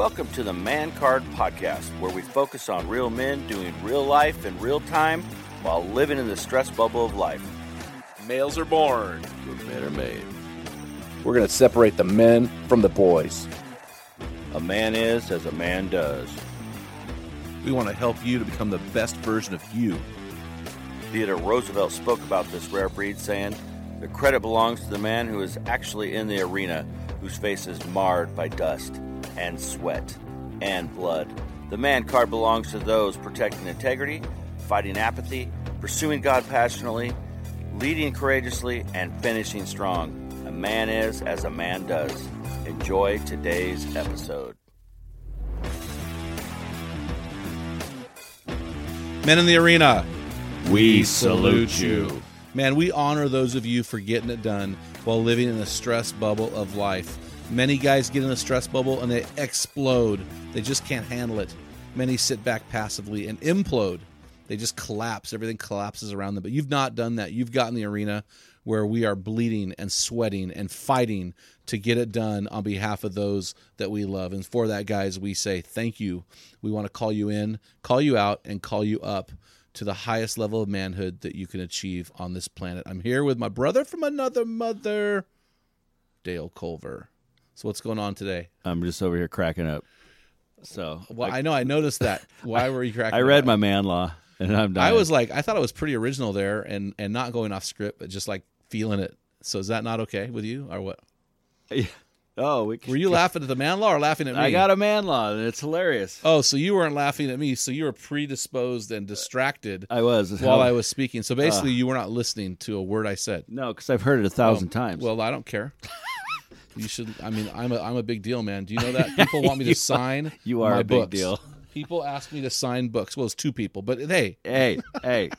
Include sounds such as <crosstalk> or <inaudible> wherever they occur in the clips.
Welcome to the Man Card Podcast, where we focus on real men doing real life in real time while living in the stress bubble of life. Males are born. men are made. We're going to separate the men from the boys. A man is as a man does. We want to help you to become the best version of you. Theodore Roosevelt spoke about this rare breed, saying, The credit belongs to the man who is actually in the arena, whose face is marred by dust and sweat and blood. The man card belongs to those protecting integrity, fighting apathy, pursuing God passionately, leading courageously, and finishing strong. A man is as a man does. Enjoy today's episode. Men in the arena. We salute you. Man, we honor those of you for getting it done while living in the stress bubble of life. Many guys get in a stress bubble and they explode. They just can't handle it. Many sit back passively and implode. They just collapse. Everything collapses around them. But you've not done that. You've gotten the arena where we are bleeding and sweating and fighting to get it done on behalf of those that we love. And for that, guys, we say thank you. We want to call you in, call you out, and call you up to the highest level of manhood that you can achieve on this planet. I'm here with my brother from another mother, Dale Culver. So what's going on today? I'm just over here cracking up. So, Well, I know I noticed that. <laughs> Why were you cracking? I read up? my man law, and I'm done. I was like, I thought it was pretty original there, and and not going off script, but just like feeling it. So is that not okay with you, or what? <laughs> Yeah. Oh, we Were you <laughs> laughing at the man law or laughing at me? I got a man law, and it's hilarious. Oh, so you weren't laughing at me. So you were predisposed and distracted I was while I was speaking. So basically, you were not listening to a word I said. no, because I've heard it a thousand times. Well, I don't care. You should. I mean, I'm a I'm a big deal, man. Do you know that <laughs> people want me to sign? you are my a big books. deal. People ask me to sign books. Well, it's two people, but hey, hey, <laughs> hey,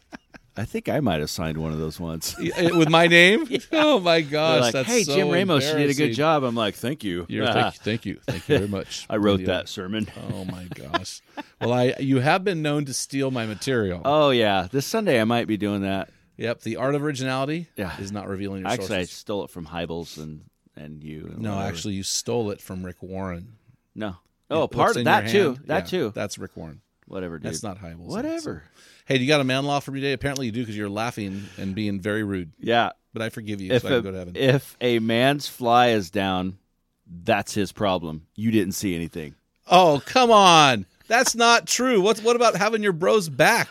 I think I might have signed one of those once. <laughs> with my name. Oh my gosh, like, that's hey, so Jim Ramos, you did a good job. I'm like, thank you. You're, thank, thank you, thank you very much. I wrote Yeah. that sermon. Oh my gosh. Well, I you have been known to steal my material. Oh yeah, this Sunday I might be doing that. Yep. The art of originality Yeah. is not revealing your Actually, I stole it from Hybels and and you. and No, whatever. actually, you stole it from Rick Warren. no. Oh, looks part of that too. hand. That Yeah, too. That's Rick Warren. Whatever, dude. That's not Hybels. Whatever. Hey, do you got a man law for me today? Apparently, you do because you're laughing and being very rude. Yeah. But I forgive you, If so I can a, go to heaven. if a man's fly is down, that's his problem. You didn't see anything. oh, come on. That's not true. What what about having your bros back?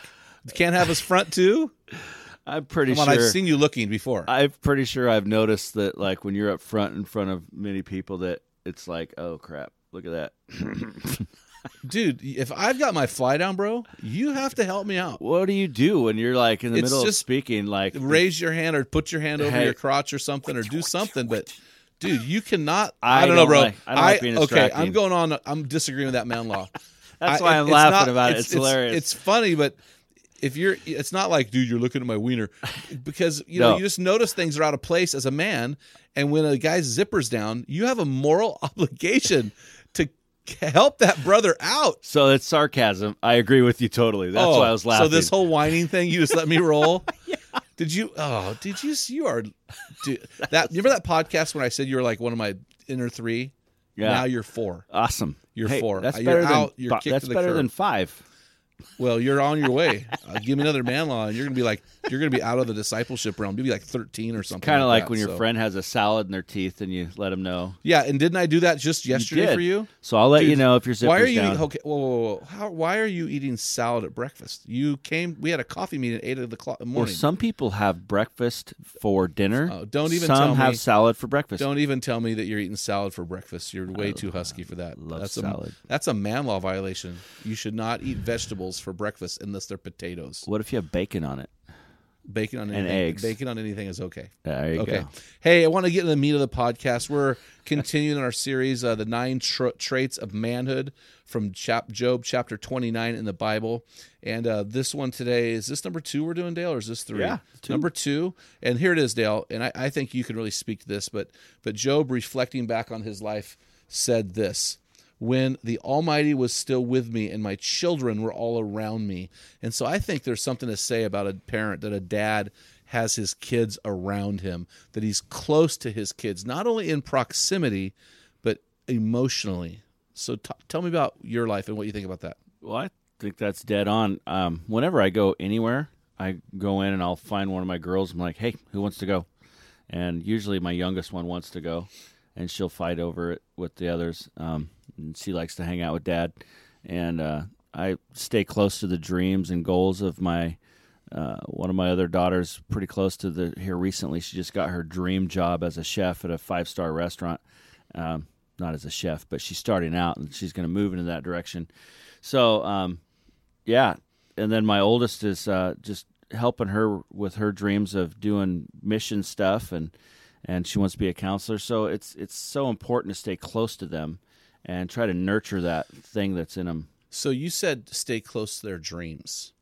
Can't have his front too? I'm pretty Come on, sure. I've seen you looking before. I'm pretty sure I've noticed that, like, when you're up front in front of many people, that it's like, oh crap, look at that. <laughs> Dude, if I've got my fly down, bro, you have to help me out. what do you do when you're like in the It's middle of speaking? Like, Raise your hand or put your hand over Hey. your crotch or something or do something, but dude, you cannot I I, don't know, bro. like- I like okay. I'm going on I'm disagreeing with that man law. <laughs> that's I- why I'm laughing not- about it. It's, hilarious. It's funny, but if you're, it's not like, dude, you're looking at my wiener, <laughs> because you know No. you just notice things are out of place as a man, and when a guy's zipper's down, you have a moral <laughs> obligation to help that brother out. so it's sarcasm. I agree with you totally. That's oh, why I was laughing. Oh, So this whole whining thing, you just let me <laughs> roll. yeah. Did you? Oh, did you? You are. Dude, that remember that podcast when I said you were like one of my inner three? Yeah. Now you're four. awesome. You're Hey, four. That's uh, You're better than. You're that's better curb. than five. Well, you're on your way. Uh, give me another man law, and you're gonna be like, you're gonna be out of the discipleship realm. You'll be like 13 or something. Kind of like that, when your so. friend has a salad in their teeth and you let them know. Yeah, and didn't I do that just yesterday did. for you? So I'll let Dude, you know if your zipper's Why are you down. okay? Whoa, whoa, whoa. How, why are you eating salad at breakfast? You came. We had a coffee meeting at eight of the clock in the Or morning. some people have breakfast for dinner. Oh, don't even tell me. Some have me- salad for breakfast. Don't even tell me that you're eating salad for breakfast. You're way too husky for that. love that's salad. A, that's a man law violation. You should not eat vegetables for breakfast unless they're potatoes. What if you have bacon on it? Bacon on And anything. eggs. Bacon on anything is okay. There you Okay. go. Hey, I want to get into the meat of the podcast. We're <laughs> continuing our series, uh, the nine tra- traits of manhood from chap- Job chapter 29 in the Bible. And uh, this one today, is this number two we're doing, Dale, or is this three? Yeah, two. Number two. And here it is, Dale. And I, I think you can really speak to this. But, but Job, reflecting back on his life, said this when the Almighty was still with me and my children were all around me. And so I think there's something to say about a parent that a dad has his kids around him, that he's close to his kids, not only in proximity, but emotionally. So t- tell me about your life and what you think about that. Well, I think that's dead on. Um, whenever I go anywhere, I go in and I'll find one of my girls. I'm like, hey, who wants to go? And usually my youngest one wants to go, and she'll fight over it with the others. Um, she likes to hang out with dad. And uh, I stay close to the dreams and goals of my. Uh, one of my other daughters, pretty close to the here recently. She just got her dream job as a chef at a five star restaurant. Um, not as a chef, but she's starting out and she's going to move into that direction. So, um, yeah. And then my oldest is uh, just helping her with her dreams of doing mission stuff, and and she wants to be a counselor. So it's it's so important to stay close to them and try to nurture that thing that's in them. So you said stay close to their dreams.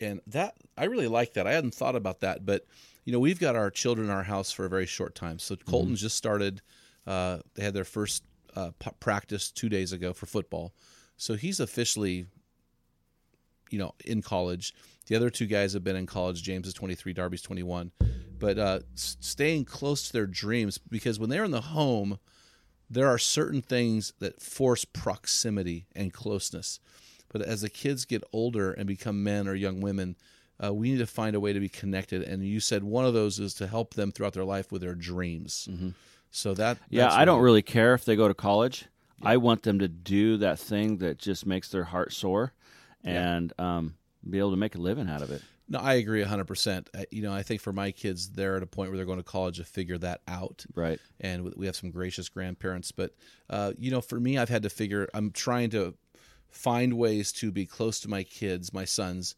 And that I really like that. I hadn't thought about that, but you know, we've got our children in our house for a very short time. So Colton just started uh, they had their first uh, p- practice 2 days ago for football. So he's officially you know, in college. The other two guys have been in college. James is 23, Darby's 21. But uh, staying close to their dreams because when they're in the home, there are certain things that force proximity and closeness. But as the kids get older and become men or young women, uh, we need to find a way to be connected. And you said one of those is to help them throughout their life with their dreams. So that Yeah, I don't really care if they go to college. I want them to do that thing that just makes their heart soar, and um, be able to make a living out of it. No, I agree 100%. I- You know, I think for my kids, they're at a point where they're going to college to figure that out. Right. And we- we have some gracious grandparents. But, uh, you know, for me, I've had to figure, I'm trying to find ways to be close to my kids, my sons,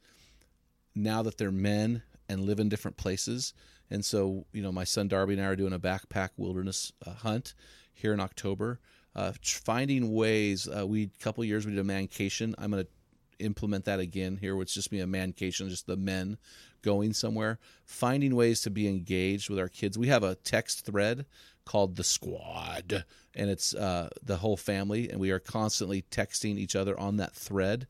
now that they're men and live in different places. And so, you know, my son Darby and I are doing a backpack wilderness uh, hunt here in October. Uh, finding ways, uh, we a couple years we did a mancation. I'm going to implement that again here, which just be a mancation, just the men going somewhere. Finding ways to be engaged with our kids. We have a text thread called the Squad, and it's uh, the whole family, and we are constantly texting each other on that thread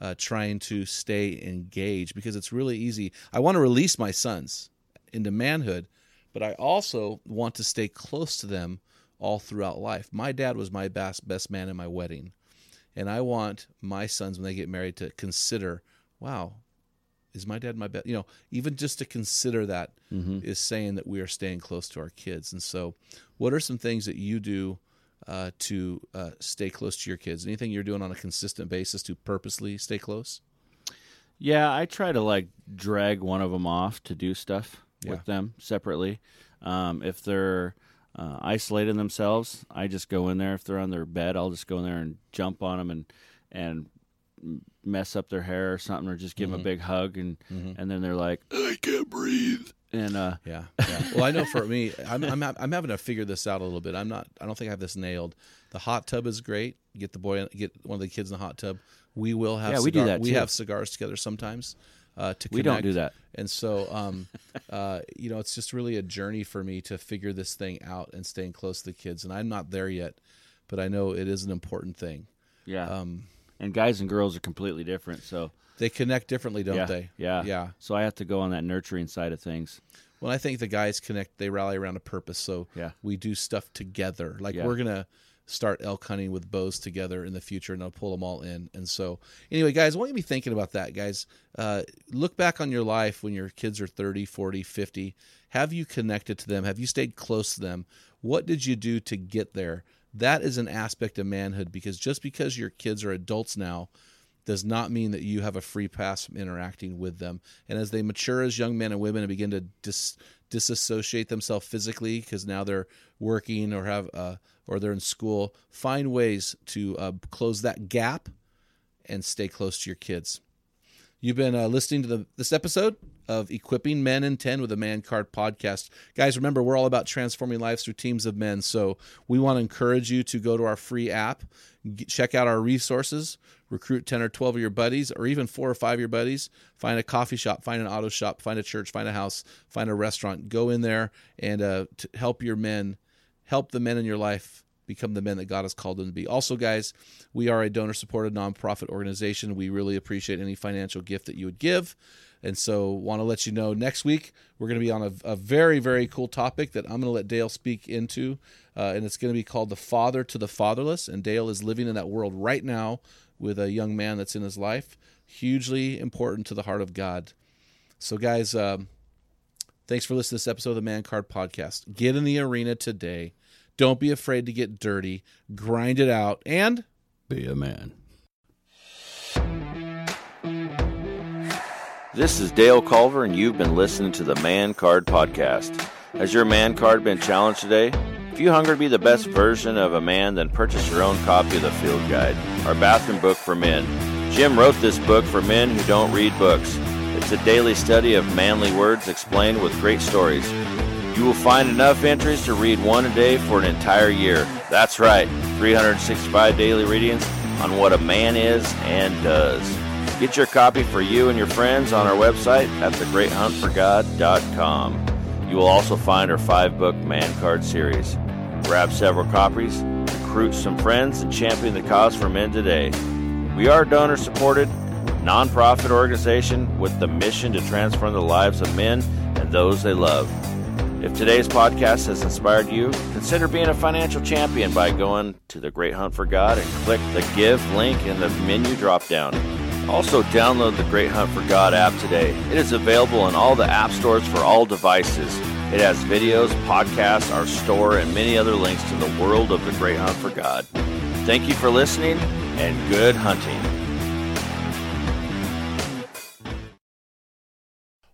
uh, trying to stay engaged because it's really easy. I want to release my sons into manhood, but I also want to stay close to them all throughout life. My dad was my best best man in my wedding, and I want my sons when they get married to consider, wow, is my dad my best? You know, even just to consider that is saying that we are staying close to our kids. And so, what are some things that you do? Uh, to uh, stay close to your kids. Anything you're doing on a consistent basis to purposely stay close? Yeah, I try to like drag one of them off to do stuff Yeah. with them separately. Um, if they're uh, isolating themselves, I just go in there. If they're on their bed, I'll just go in there and jump on them and and mess up their hair or something, or just give them a big hug, and and then they're like, I can't breathe, and uh, Yeah, yeah. Well, I know for me, I'm, I'm I'm having to figure this out a little bit. I'm not. I don't think I have this nailed. The hot tub is great. Get the boy, get one of the kids in the hot tub. We will have. Yeah, we do cigar- that, We have cigars together sometimes. Uh, to We don't do that. And so, um, <laughs> uh, you know, it's just really a journey for me to figure this thing out and staying close to the kids. And I'm not there yet, but I know it is an important thing. yeah. Um, and guys and girls are completely different, so They connect differently, don't yeah, they? yeah, yeah. So I have to go on that nurturing side of things. Well, I think the guys connect. They rally around a purpose. So Yeah. we do stuff together. Like Yeah. we're gonna start elk hunting with bows together in the future and I'll pull them all in. And so, anyway, guys, I want you to be thinking about that, guys. Uh, look back on your life when your kids are 30, 40, 50. Have you connected to them? Have you stayed close to them? What did you do to get there? That is an aspect of manhood because just because your kids are adults now does not mean that you have a free pass from interacting with them. And as they mature as young men and women and begin to dis- disassociate themselves physically because now they're working or have uh, or they're in school, find ways to uh, close that gap and stay close to your kids. You've been uh, listening to the, this episode of Equipping Men in 10 with a Man Card podcast. Guys, remember, we're all about transforming lives through teams of men. So we want to encourage you to go to our free app, check out our resources, recruit 10 or 12 of your buddies, or even four or five of your buddies. Find a coffee shop, find an auto shop, find a church, find a house, find a restaurant. Go in there and uh, help your men, help the men in your life become the men that God has called them to be. Also, guys, we are a donor supported nonprofit organization. We really appreciate any financial gift that you would give. And so, want to let you know next week we're going to be on a, a very, very cool topic that I'm going to let Dale speak into. Uh, and it's going to be called The Father to the Fatherless. And Dale is living in that world right now with a young man that's in his life. Hugely important to the heart of God. So, guys, um, thanks for listening to this episode of the Man Card Podcast. Get in the arena today. Don't be afraid to get dirty. Grind it out and be a man. This is Dale Culver, and you've been listening to the Man Card Podcast. Has your man card been challenged today? If you hunger to be the best version of a man, then purchase your own copy of the Field Guide, our bathroom book for men. Jim wrote this book for men who don't read books. It's a daily study of manly words explained with great stories. You will find enough entries to read one a day for an entire year. That's right, 365 daily readings on what a man is and does. Get your copy for you and your friends on our website at thegreathuntforgod.com. You will also find our five book Man Card series. Grab several copies, recruit some friends, and champion the cause for men today. We are a donor supported, nonprofit organization with the mission to transform the lives of men and those they love. If today's podcast has inspired you, consider being a financial champion by going to the Great Hunt for God and click the Give link in the menu drop down. Also, download the Great Hunt for God app today. It is available in all the app stores for all devices. It has videos, podcasts, our store, and many other links to the world of the Great Hunt for God. Thank you for listening and good hunting.